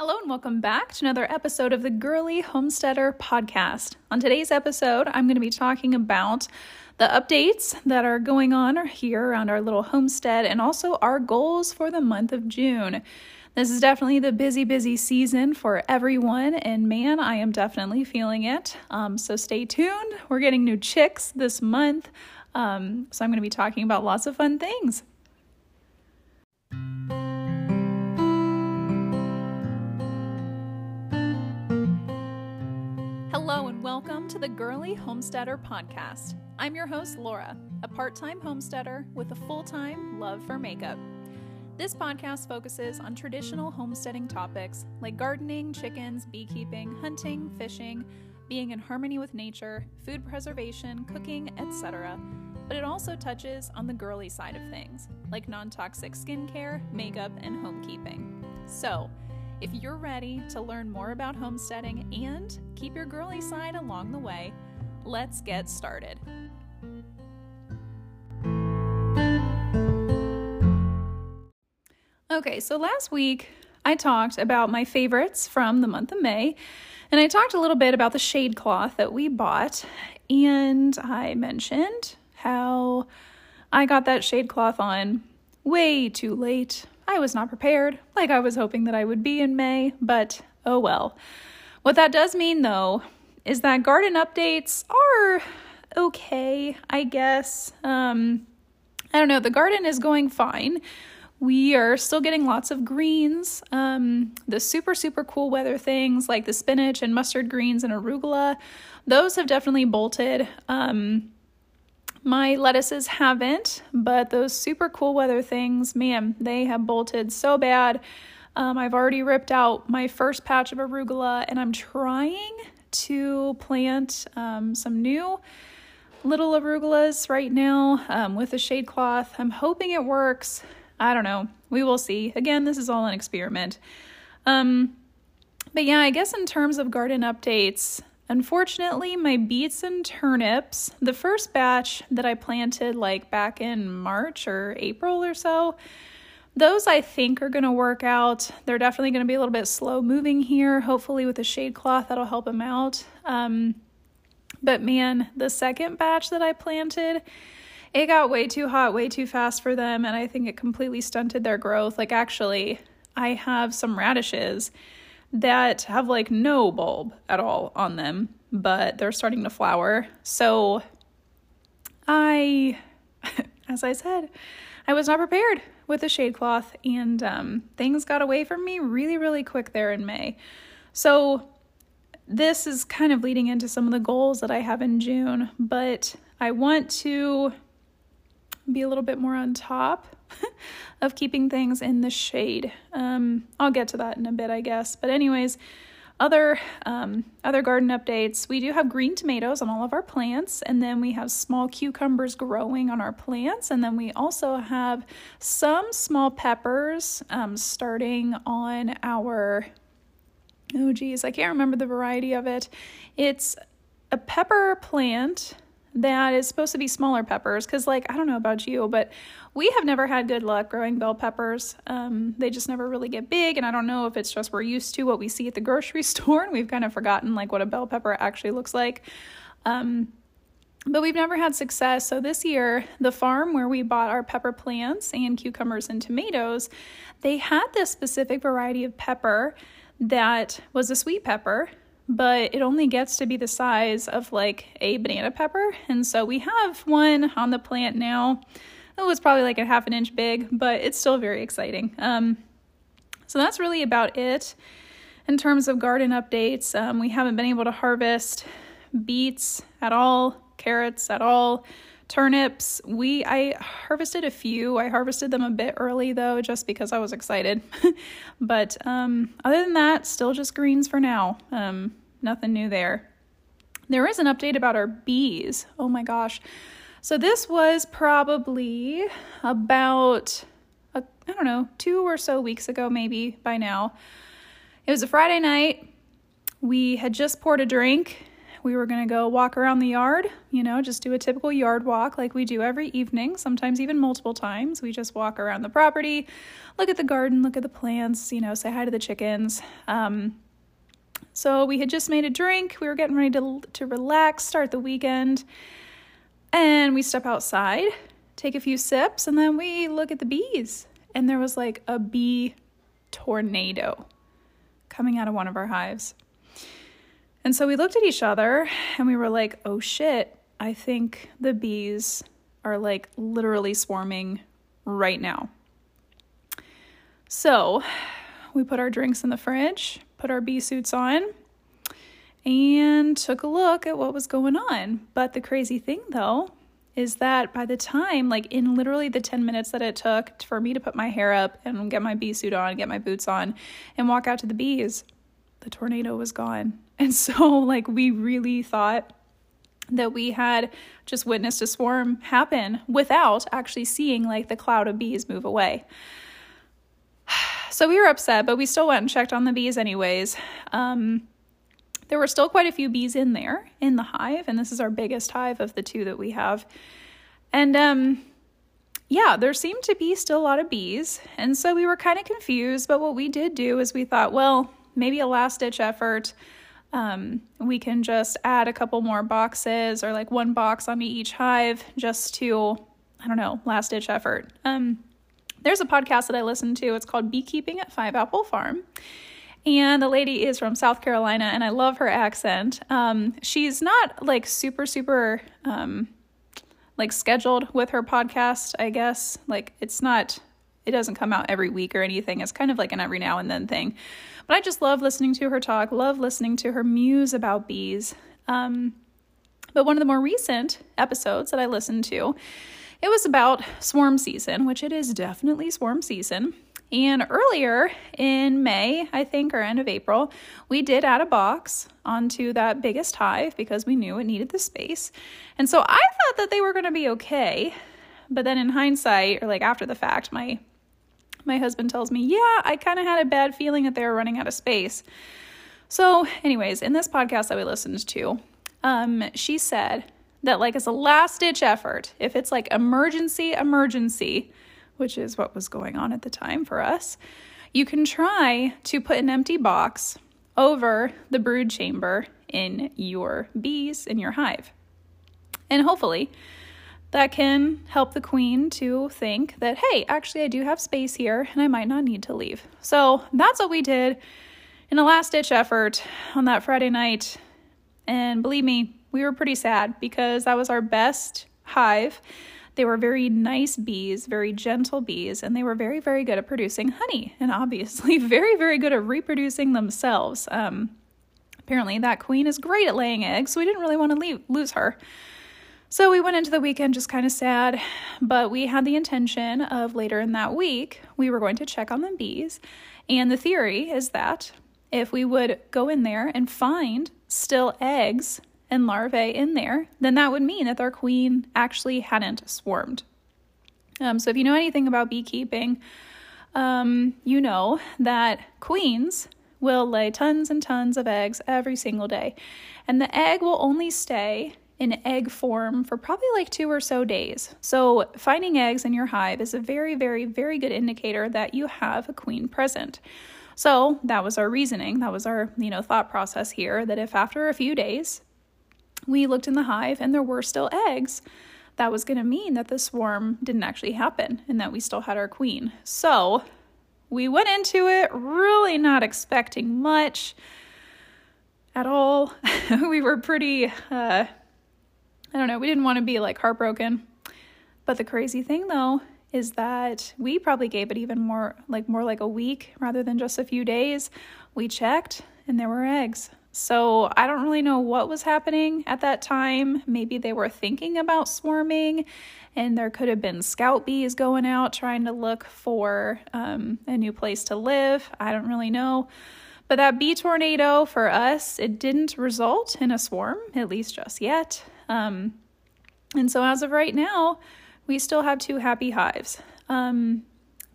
Hello, and welcome back to another episode of the Girly Homesteader podcast. On today's episode, I'm going to be talking about the updates that are going on here around our little homestead and also our goals for the month of June. This is definitely the busy, busy season for everyone, and man, I am definitely feeling it. Um, so stay tuned. We're getting new chicks this month, um, so I'm going to be talking about lots of fun things. Hello, and welcome to the Girly Homesteader Podcast. I'm your host, Laura, a part time homesteader with a full time love for makeup. This podcast focuses on traditional homesteading topics like gardening, chickens, beekeeping, hunting, fishing, being in harmony with nature, food preservation, cooking, etc. But it also touches on the girly side of things, like non toxic skincare, makeup, and homekeeping. So, if you're ready to learn more about homesteading and keep your girly side along the way, let's get started. Okay, so last week I talked about my favorites from the month of May, and I talked a little bit about the shade cloth that we bought, and I mentioned how I got that shade cloth on way too late I was not prepared like I was hoping that I would be in May, but oh well. What that does mean though is that garden updates are okay, I guess. Um, I don't know, the garden is going fine. We are still getting lots of greens. Um, the super, super cool weather things like the spinach and mustard greens and arugula, those have definitely bolted. Um, my lettuces haven't, but those super cool weather things, man, they have bolted so bad. Um, I've already ripped out my first patch of arugula and I'm trying to plant um, some new little arugulas right now um, with a shade cloth. I'm hoping it works. I don't know. We will see. Again, this is all an experiment. Um, but yeah, I guess in terms of garden updates, Unfortunately, my beets and turnips, the first batch that I planted like back in March or April or so, those I think are going to work out. They're definitely going to be a little bit slow moving here. Hopefully, with a shade cloth, that'll help them out. Um, but man, the second batch that I planted, it got way too hot, way too fast for them, and I think it completely stunted their growth. Like, actually, I have some radishes that have like no bulb at all on them, but they're starting to flower. So I, as I said, I was not prepared with the shade cloth, and um, things got away from me really, really quick there in May. So this is kind of leading into some of the goals that I have in June, but I want to be a little bit more on top of keeping things in the shade. Um, I'll get to that in a bit, I guess. But anyways, other um, other garden updates. We do have green tomatoes on all of our plants, and then we have small cucumbers growing on our plants, and then we also have some small peppers um, starting on our. Oh geez, I can't remember the variety of it. It's a pepper plant that is supposed to be smaller peppers because like i don't know about you but we have never had good luck growing bell peppers. Um, they just never really get big and i don't know if it's just we're used to what we see at the grocery store and we've kind of forgotten like what a bell pepper actually looks like. Um, but we've never had success. So this year the farm where we bought our pepper plants and cucumbers and tomatoes they had this specific variety of pepper that was a sweet pepper but it only gets to be the size of like a banana pepper. And so we have one on the plant now. It was probably like a half an inch big, but it's still very exciting. Um, so that's really about it in terms of garden updates. Um, we haven't been able to harvest beets at all, carrots at all, turnips. We I harvested a few. I harvested them a bit early though, just because I was excited. but um, other than that, still just greens for now. Um, nothing new there. There is an update about our bees. Oh my gosh. So this was probably about I don't know, two or so weeks ago, maybe by now. It was a Friday night. We had just poured a drink we were going to go walk around the yard, you know, just do a typical yard walk like we do every evening, sometimes even multiple times. We just walk around the property, look at the garden, look at the plants, you know, say hi to the chickens. Um, so we had just made a drink. We were getting ready to, to relax, start the weekend. And we step outside, take a few sips, and then we look at the bees. And there was like a bee tornado coming out of one of our hives. And so we looked at each other and we were like, oh shit, I think the bees are like literally swarming right now. So we put our drinks in the fridge, put our bee suits on, and took a look at what was going on. But the crazy thing though is that by the time, like in literally the 10 minutes that it took for me to put my hair up and get my bee suit on, get my boots on, and walk out to the bees, the tornado was gone. And so, like, we really thought that we had just witnessed a swarm happen without actually seeing like the cloud of bees move away. So we were upset, but we still went and checked on the bees anyways. Um, there were still quite a few bees in there in the hive, and this is our biggest hive of the two that we have. And um, yeah, there seemed to be still a lot of bees, and so we were kind of confused. But what we did do is we thought, well, maybe a last ditch effort. Um, we can just add a couple more boxes or like one box onto each hive just to, I don't know, last ditch effort. Um, there's a podcast that I listen to. It's called Beekeeping at Five Apple Farm. And the lady is from South Carolina, and I love her accent. Um, she's not like super, super um, like scheduled with her podcast, I guess. Like it's not, it doesn't come out every week or anything. It's kind of like an every now and then thing. But I just love listening to her talk, love listening to her muse about bees. Um, but one of the more recent episodes that I listened to, it was about swarm season, which it is definitely swarm season. And earlier in May, I think, or end of April, we did add a box onto that biggest hive because we knew it needed the space. And so I thought that they were going to be okay. But then in hindsight, or like after the fact, my my husband tells me, Yeah, I kind of had a bad feeling that they were running out of space. So, anyways, in this podcast that we listened to, um, she said that, like, as a last ditch effort, if it's like emergency, emergency, which is what was going on at the time for us, you can try to put an empty box over the brood chamber in your bees in your hive. And hopefully, that can help the queen to think that, hey, actually, I do have space here and I might not need to leave. So that's what we did in a last ditch effort on that Friday night. And believe me, we were pretty sad because that was our best hive. They were very nice bees, very gentle bees, and they were very, very good at producing honey and obviously very, very good at reproducing themselves. Um, apparently, that queen is great at laying eggs, so we didn't really want to leave, lose her. So we went into the weekend just kind of sad, but we had the intention of later in that week, we were going to check on the bees. And the theory is that if we would go in there and find still eggs and larvae in there, then that would mean that their queen actually hadn't swarmed. Um, so if you know anything about beekeeping, um, you know that queens will lay tons and tons of eggs every single day. And the egg will only stay in egg form for probably like two or so days. So, finding eggs in your hive is a very, very, very good indicator that you have a queen present. So, that was our reasoning. That was our, you know, thought process here that if after a few days we looked in the hive and there were still eggs, that was going to mean that the swarm didn't actually happen and that we still had our queen. So, we went into it really not expecting much at all. we were pretty uh, I don't know, we didn't want to be like heartbroken. But the crazy thing though is that we probably gave it even more like more like a week rather than just a few days. We checked and there were eggs. So I don't really know what was happening at that time. Maybe they were thinking about swarming, and there could have been scout bees going out trying to look for um, a new place to live. I don't really know. But that bee tornado for us, it didn't result in a swarm, at least just yet. Um, and so as of right now, we still have two happy hives. Um,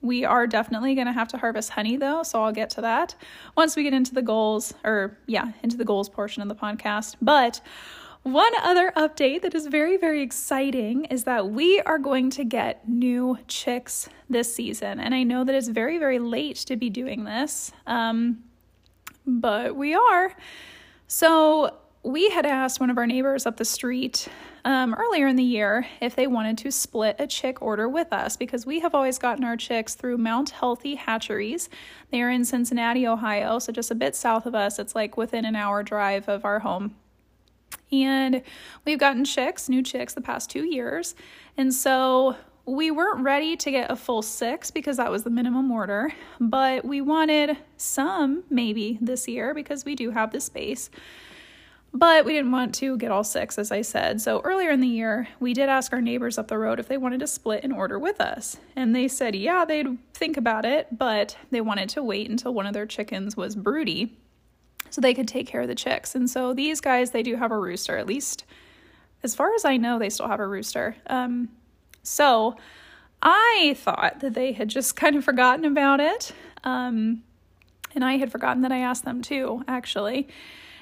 We are definitely going to have to harvest honey though, so I'll get to that once we get into the goals, or yeah, into the goals portion of the podcast. But one other update that is very, very exciting is that we are going to get new chicks this season. And I know that it's very, very late to be doing this, um, but we are. So we had asked one of our neighbors up the street um, earlier in the year if they wanted to split a chick order with us because we have always gotten our chicks through Mount Healthy Hatcheries. They are in Cincinnati, Ohio, so just a bit south of us. It's like within an hour drive of our home. And we've gotten chicks, new chicks, the past two years. And so we weren't ready to get a full six because that was the minimum order, but we wanted some maybe this year because we do have the space. But we didn't want to get all six, as I said. So earlier in the year, we did ask our neighbors up the road if they wanted to split an order with us. And they said, yeah, they'd think about it, but they wanted to wait until one of their chickens was broody so they could take care of the chicks. And so these guys, they do have a rooster, at least as far as I know, they still have a rooster. Um, so I thought that they had just kind of forgotten about it. Um, and I had forgotten that I asked them too, actually.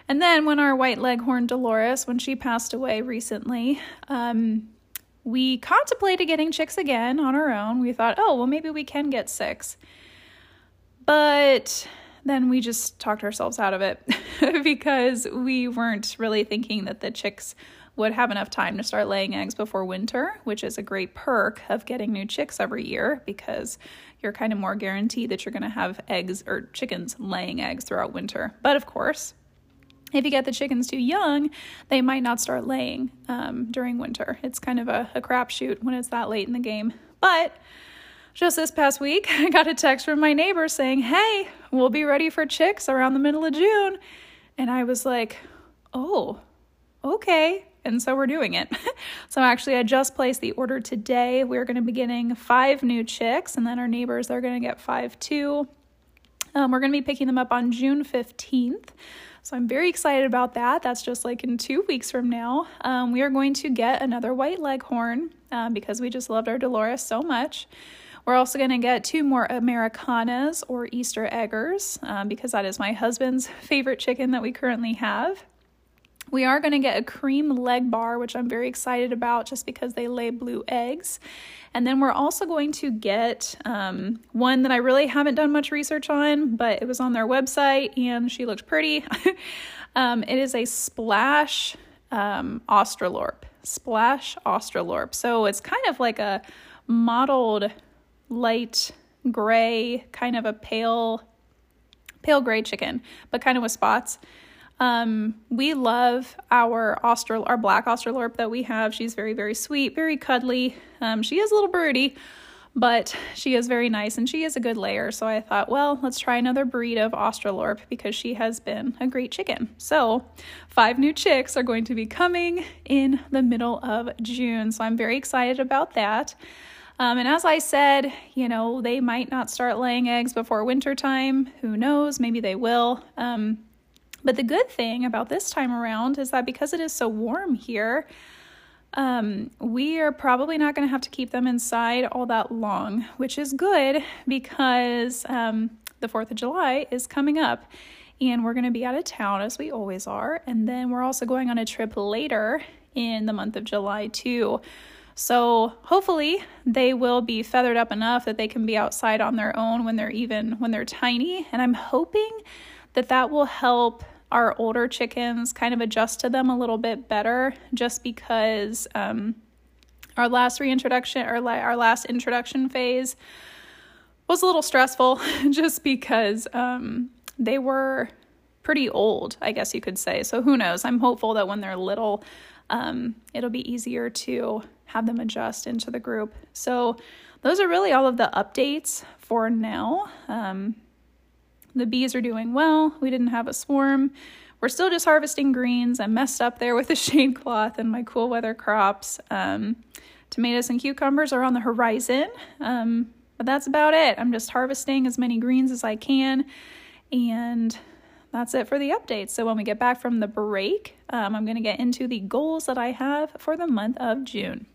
And then when our white leghorn Dolores, when she passed away recently, um, we contemplated getting chicks again on our own. We thought, oh, well, maybe we can get six. But then we just talked ourselves out of it because we weren't really thinking that the chicks would have enough time to start laying eggs before winter, which is a great perk of getting new chicks every year because you're kind of more guaranteed that you're going to have eggs or chickens laying eggs throughout winter. But of course, if you get the chickens too young, they might not start laying um, during winter. It's kind of a, a crapshoot when it's that late in the game. But just this past week, I got a text from my neighbor saying, Hey, we'll be ready for chicks around the middle of June. And I was like, Oh, okay. And so we're doing it. so actually, I just placed the order today. We're going to be getting five new chicks, and then our neighbors, they're going to get five too. Um, we're going to be picking them up on June 15th. So I'm very excited about that. That's just like in two weeks from now. Um, we are going to get another white leghorn um, because we just loved our Dolores so much. We're also going to get two more Americanas or Easter eggers um, because that is my husband's favorite chicken that we currently have. We are going to get a cream legbar, which I'm very excited about just because they lay blue eggs. And then we're also going to get um, one that I really haven't done much research on, but it was on their website and she looked pretty. um, it is a splash um, Australorp. Splash Australorp. So it's kind of like a mottled light gray, kind of a pale, pale gray chicken, but kind of with spots. Um, we love our Austral, our black Australorp that we have. She's very, very sweet, very cuddly. Um, she is a little broody, but she is very nice and she is a good layer. So I thought, well, let's try another breed of Australorp because she has been a great chicken. So five new chicks are going to be coming in the middle of June. So I'm very excited about that. Um, and as I said, you know, they might not start laying eggs before wintertime. Who knows? Maybe they will. Um, but the good thing about this time around is that because it is so warm here, um, we are probably not going to have to keep them inside all that long, which is good because um, the 4th of July is coming up and we're going to be out of town as we always are. And then we're also going on a trip later in the month of July, too. So hopefully they will be feathered up enough that they can be outside on their own when they're even when they're tiny. And I'm hoping that that will help our older chickens kind of adjust to them a little bit better just because um, our last reintroduction or la- our last introduction phase was a little stressful just because um, they were pretty old, I guess you could say. So who knows? I'm hopeful that when they're little, um, it'll be easier to have them adjust into the group. So those are really all of the updates for now. Um, the bees are doing well. We didn't have a swarm. We're still just harvesting greens. I messed up there with the shade cloth and my cool weather crops. Um, tomatoes and cucumbers are on the horizon, um, but that's about it. I'm just harvesting as many greens as I can, and that's it for the updates. So when we get back from the break, um, I'm going to get into the goals that I have for the month of June.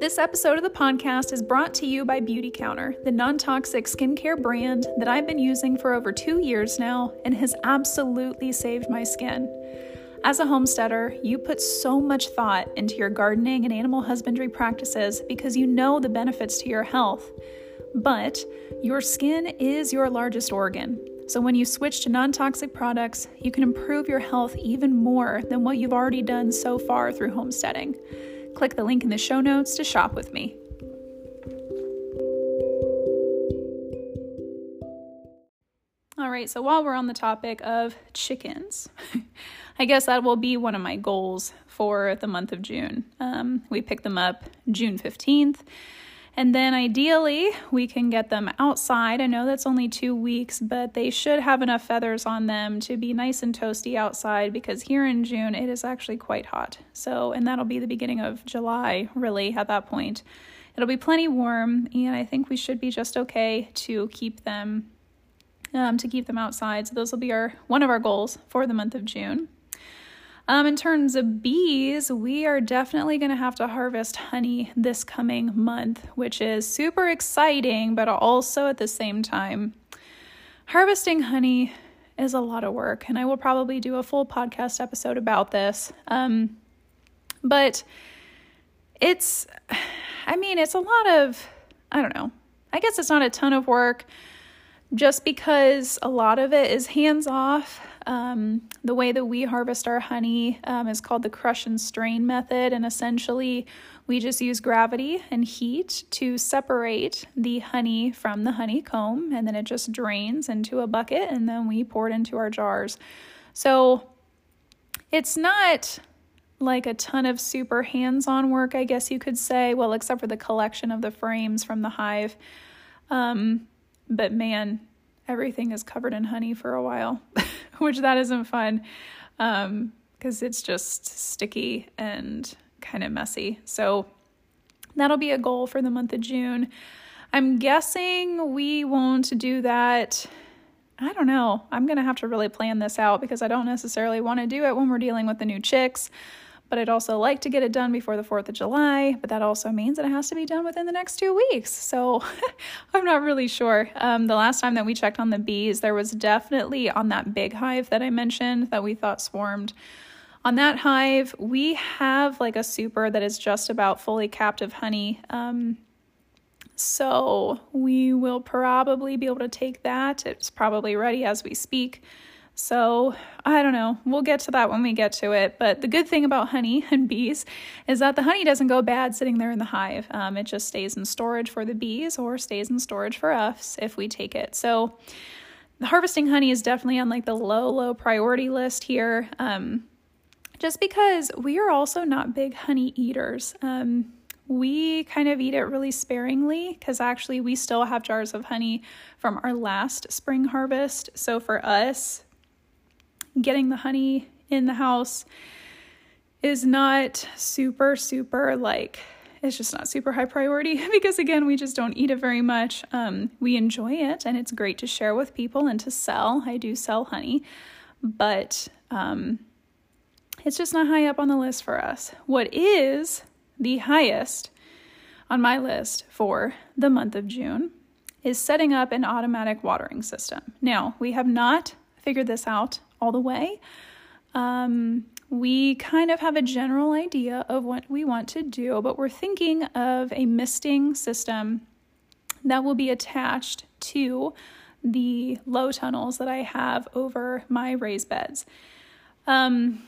This episode of the podcast is brought to you by Beautycounter, the non toxic skincare brand that I've been using for over two years now and has absolutely saved my skin. As a homesteader, you put so much thought into your gardening and animal husbandry practices because you know the benefits to your health. But your skin is your largest organ. So when you switch to non toxic products, you can improve your health even more than what you've already done so far through homesteading. Click the link in the show notes to shop with me. All right, so while we're on the topic of chickens, I guess that will be one of my goals for the month of June. Um, we pick them up June 15th and then ideally, we can get them outside. I know that's only two weeks, but they should have enough feathers on them to be nice and toasty outside because here in June it is actually quite hot. So, and that'll be the beginning of July, really, at that point. It'll be plenty warm, and I think we should be just okay to keep them. Um, to keep them outside. So those will be our one of our goals for the month of June. Um, in terms of bees, we are definitely going to have to harvest honey this coming month, which is super exciting, but also at the same time, harvesting honey is a lot of work, and I will probably do a full podcast episode about this. Um, but it's, I mean, it's a lot of, I don't know, I guess it's not a ton of work just because a lot of it is hands off. Um, the way that we harvest our honey um, is called the crush and strain method, and essentially, we just use gravity and heat to separate the honey from the honeycomb, and then it just drains into a bucket, and then we pour it into our jars. So, it's not like a ton of super hands on work, I guess you could say. Well, except for the collection of the frames from the hive. Um, but man, everything is covered in honey for a while. which that isn't fun because um, it's just sticky and kind of messy. So that'll be a goal for the month of June. I'm guessing we won't do that. I don't know. I'm going to have to really plan this out because I don't necessarily want to do it when we're dealing with the new chicks but I'd also like to get it done before the 4th of July, but that also means that it has to be done within the next two weeks. So I'm not really sure. Um, the last time that we checked on the bees, there was definitely on that big hive that I mentioned that we thought swarmed. On that hive, we have like a super that is just about fully captive honey. Um, so we will probably be able to take that. It's probably ready as we speak. So, I don't know. We'll get to that when we get to it. But the good thing about honey and bees is that the honey doesn't go bad sitting there in the hive. Um, it just stays in storage for the bees or stays in storage for us if we take it. So, harvesting honey is definitely on like the low, low priority list here. Um, just because we are also not big honey eaters. Um, we kind of eat it really sparingly because actually we still have jars of honey from our last spring harvest. So for us, getting the honey in the house is not super, super like, it's just not super high priority because, again, we just don't eat it very much. Um, we enjoy it and it's great to share with people and to sell. I do sell honey, but um, it's just not high up on the list for us. What is the highest on my list for the month of June is setting up an automatic watering system. Now, we have not figured this out all the way. Um, we kind of have a general idea of what we want to do, but we're thinking of a misting system that will be attached to the low tunnels that I have over my raised beds. Um,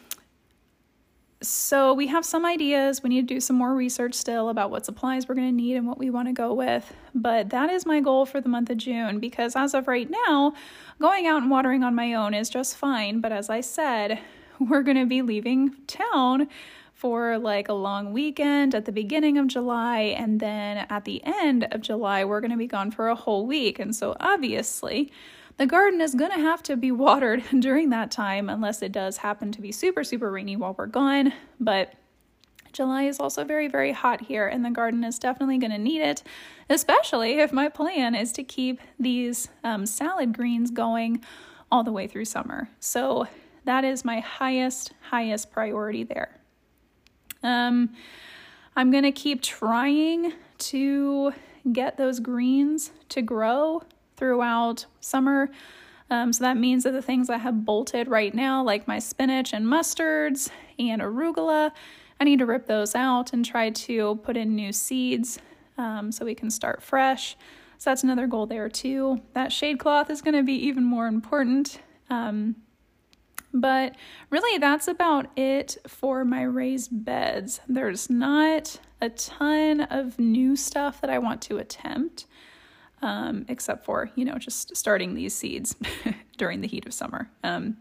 so we have some ideas. We need to do some more research still about what supplies we're going to need and what we want to go with. But that is my goal for the month of June because as of right now, going out and watering on my own is just fine. But as I said, we're going to be leaving town for like a long weekend at the beginning of July. And then at the end of July, we're going to be gone for a whole week. And so obviously, the garden is going to have to be watered during that time unless it does happen to be super, super rainy while we're gone. But July is also very, very hot here, and the garden is definitely going to need it, especially if my plan is to keep these um, salad greens going all the way through summer. So that is my highest, highest priority there. Um, I'm going to keep trying to get those greens to grow throughout summer. Um, so that means that the things I have bolted right now, like my spinach and mustards and arugula, I need to rip those out and try to put in new seeds um, so we can start fresh. So that's another goal there too. That shade cloth is going to be even more important. Um, but really, that's about it for my raised beds. There's not a ton of new stuff that I want to attempt, um, except for, you know, just starting these seeds during the heat of summer. Um,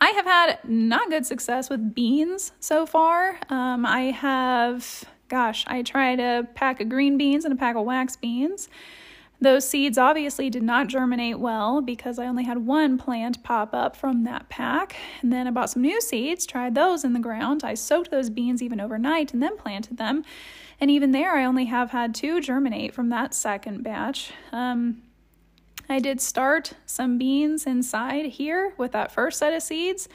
I have had not good success with beans so far. Um, I have, gosh, I tried a pack of green beans and a pack of wax beans those seeds obviously did not germinate well because I only had one plant pop up from that pack. And then I bought some new seeds, tried those in the ground. I soaked those beans even overnight and then planted them. And even there, I only have had two germinate from that second batch. Um, I did start some beans inside here with that first set of seeds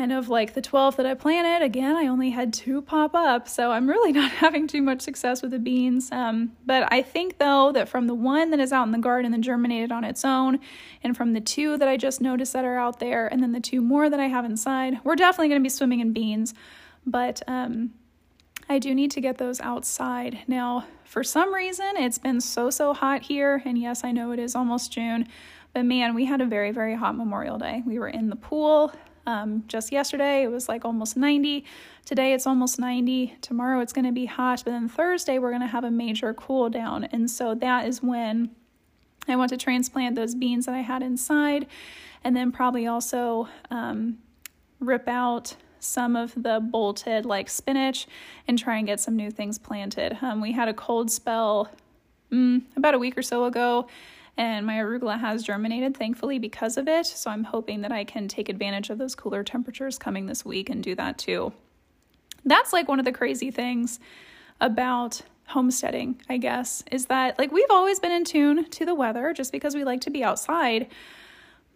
and of like the 12 that I planted, again, I only had two pop up. So I'm really not having too much success with the beans. Um, but I think though that from the one that is out in the garden that germinated on its own, and from the two that I just noticed that are out there, and then the two more that I have inside, we're definitely going to be swimming in beans. But um, I do need to get those outside. Now, for some reason, it's been so, so hot here. And yes, I know it is almost June. But man, we had a very, very hot Memorial Day. We were in the pool. Um, just yesterday, it was like almost 90. Today, it's almost 90. Tomorrow, it's going to be hot. But then Thursday, we're going to have a major cool down. And so that is when I want to transplant those beans that I had inside. And then probably also um, rip out some of the bolted like spinach and try and get some new things planted. Um, we had a cold spell mm, about a week or so ago and my arugula has germinated thankfully because of it. So I'm hoping that I can take advantage of those cooler temperatures coming this week and do that too. That's like one of the crazy things about homesteading, I guess, is that like we've always been in tune to the weather just because we like to be outside.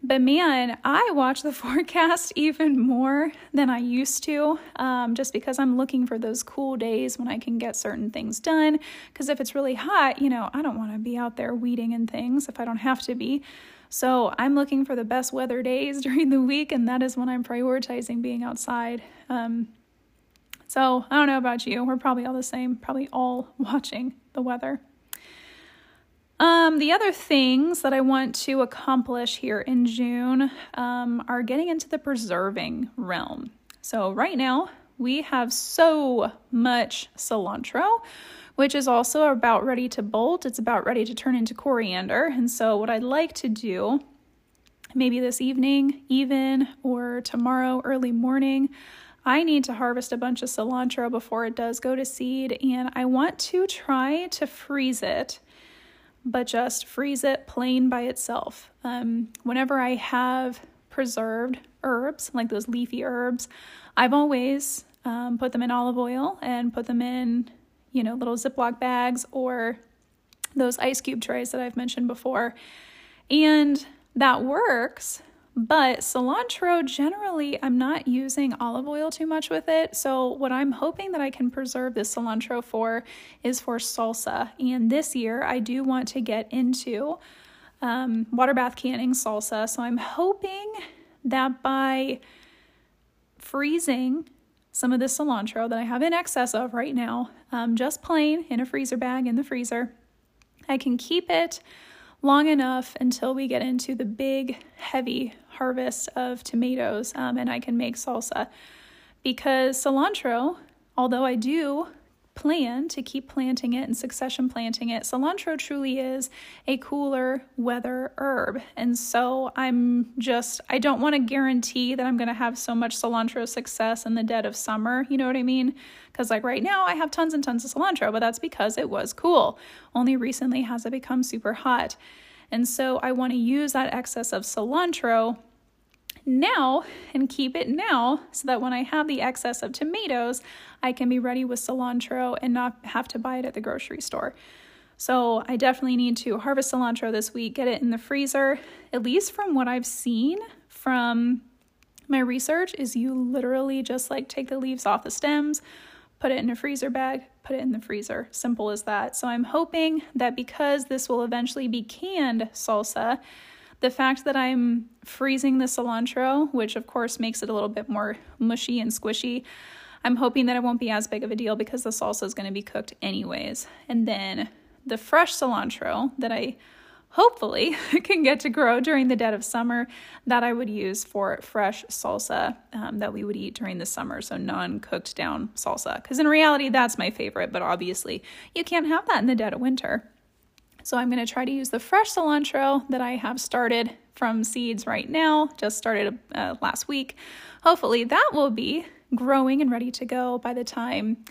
But man, I watch the forecast even more than I used to, um, just because I'm looking for those cool days when I can get certain things done. Because if it's really hot, you know, I don't want to be out there weeding and things if I don't have to be. So I'm looking for the best weather days during the week, and that is when I'm prioritizing being outside. Um, so I don't know about you. We're probably all the same, probably all watching the weather. Um, the other things that I want to accomplish here in June um, are getting into the preserving realm. So, right now, we have so much cilantro, which is also about ready to bolt. It's about ready to turn into coriander. And so, what I'd like to do, maybe this evening, even, or tomorrow, early morning, I need to harvest a bunch of cilantro before it does go to seed, and I want to try to freeze it but just freeze it plain by itself. Um, whenever I have preserved herbs, like those leafy herbs, I've always um, put them in olive oil and put them in, you know, little Ziploc bags or those ice cube trays that I've mentioned before. And that works but cilantro, generally, I'm not using olive oil too much with it. So, what I'm hoping that I can preserve this cilantro for is for salsa. And this year, I do want to get into um, water bath canning salsa. So, I'm hoping that by freezing some of this cilantro that I have in excess of right now, um, just plain in a freezer bag in the freezer, I can keep it long enough until we get into the big, heavy harvest of tomatoes um, and I can make salsa. Because cilantro, although I do plan to keep planting it and succession planting it, cilantro truly is a cooler weather herb. And so I'm just, I don't want to guarantee that I'm going to have so much cilantro success in the dead of summer. You know what I mean? Because, like, right now I have tons and tons of cilantro, but that's because it was cool. Only recently has it become super hot. And so I want to use that excess of cilantro now and keep it now so that when I have the excess of tomatoes, I can be ready with cilantro and not have to buy it at the grocery store. So I definitely need to harvest cilantro this week, get it in the freezer. At least from what I've seen from my research is you literally just like take the leaves off the stems, put it in a freezer bag, put it in the freezer. Simple as that. So I'm hoping that because this will eventually be canned salsa, the fact that I'm freezing the cilantro, which of course makes it a little bit more mushy and squishy, I'm hoping that it won't be as big of a deal because the salsa is going to be cooked anyways. And then the fresh cilantro that I hopefully can get to grow during the dead of summer that I would use for fresh salsa um, that we would eat during the summer. So non cooked down salsa. Because in reality, that's my favorite, but obviously you can't have that in the dead of winter. So I'm going to try to use the fresh cilantro that I have started from seeds right now, just started uh, last week. Hopefully, that will be growing and ready to go by the time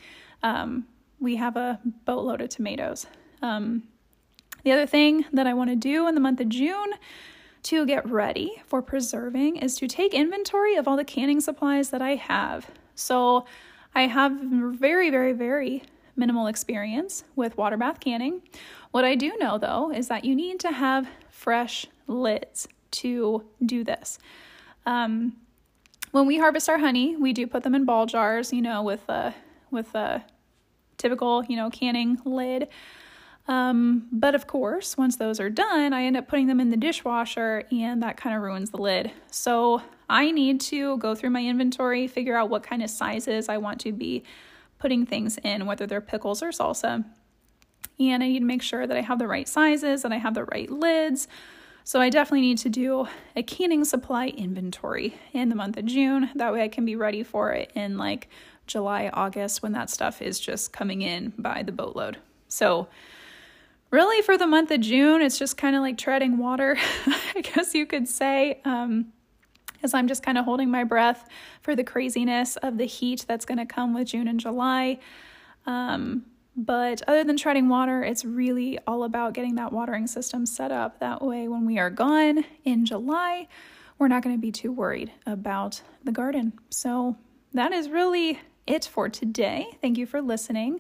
um, we have a boatload of tomatoes. Um, the other thing that I want to do in the month of June to get ready for preserving is to take inventory of all the canning supplies that I have. So I have very, very, very minimal experience with water bath canning. What I do know though is that you need to have fresh lids to do this. Um, when we harvest our honey, we do put them in ball jars, you know, with a with a typical, you know, canning lid. Um, but of course, once those are done, I end up putting them in the dishwasher and that kind of ruins the lid. So I need to go through my inventory, figure out what kind of sizes I want to be putting things in, whether they're pickles or salsa. And I need to make sure that I have the right sizes and I have the right lids so I definitely need to do a canning supply inventory in the month of June. That way I can be ready for it in like July, August when that stuff is just coming in by the boatload. So really for the month of June, it's just kind of like treading water, I guess you could say. Um, as I'm just kind of holding my breath for the craziness of the heat that's going to come with June and July. Um, but other than treading water, it's really all about getting that watering system set up. That way, when we are gone in July, we're not going to be too worried about the garden. So, that is really it for today. Thank you for listening.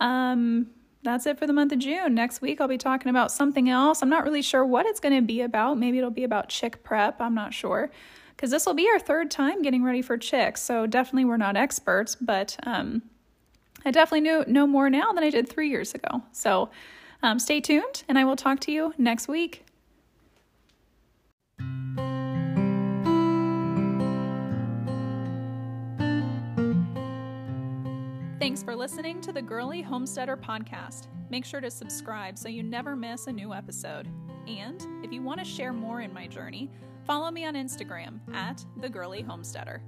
Um, that's it for the month of June. Next week, I'll be talking about something else. I'm not really sure what it's going to be about. Maybe it'll be about chick prep. I'm not sure. Because this will be our third time getting ready for chicks. So, definitely, we're not experts, but um, I definitely know, know more now than I did three years ago. So um, stay tuned, and I will talk to you next week. Thanks for listening to the Girly Homesteader podcast. Make sure to subscribe so you never miss a new episode. And if you want to share more in my journey, follow me on Instagram at the Girly Homesteader.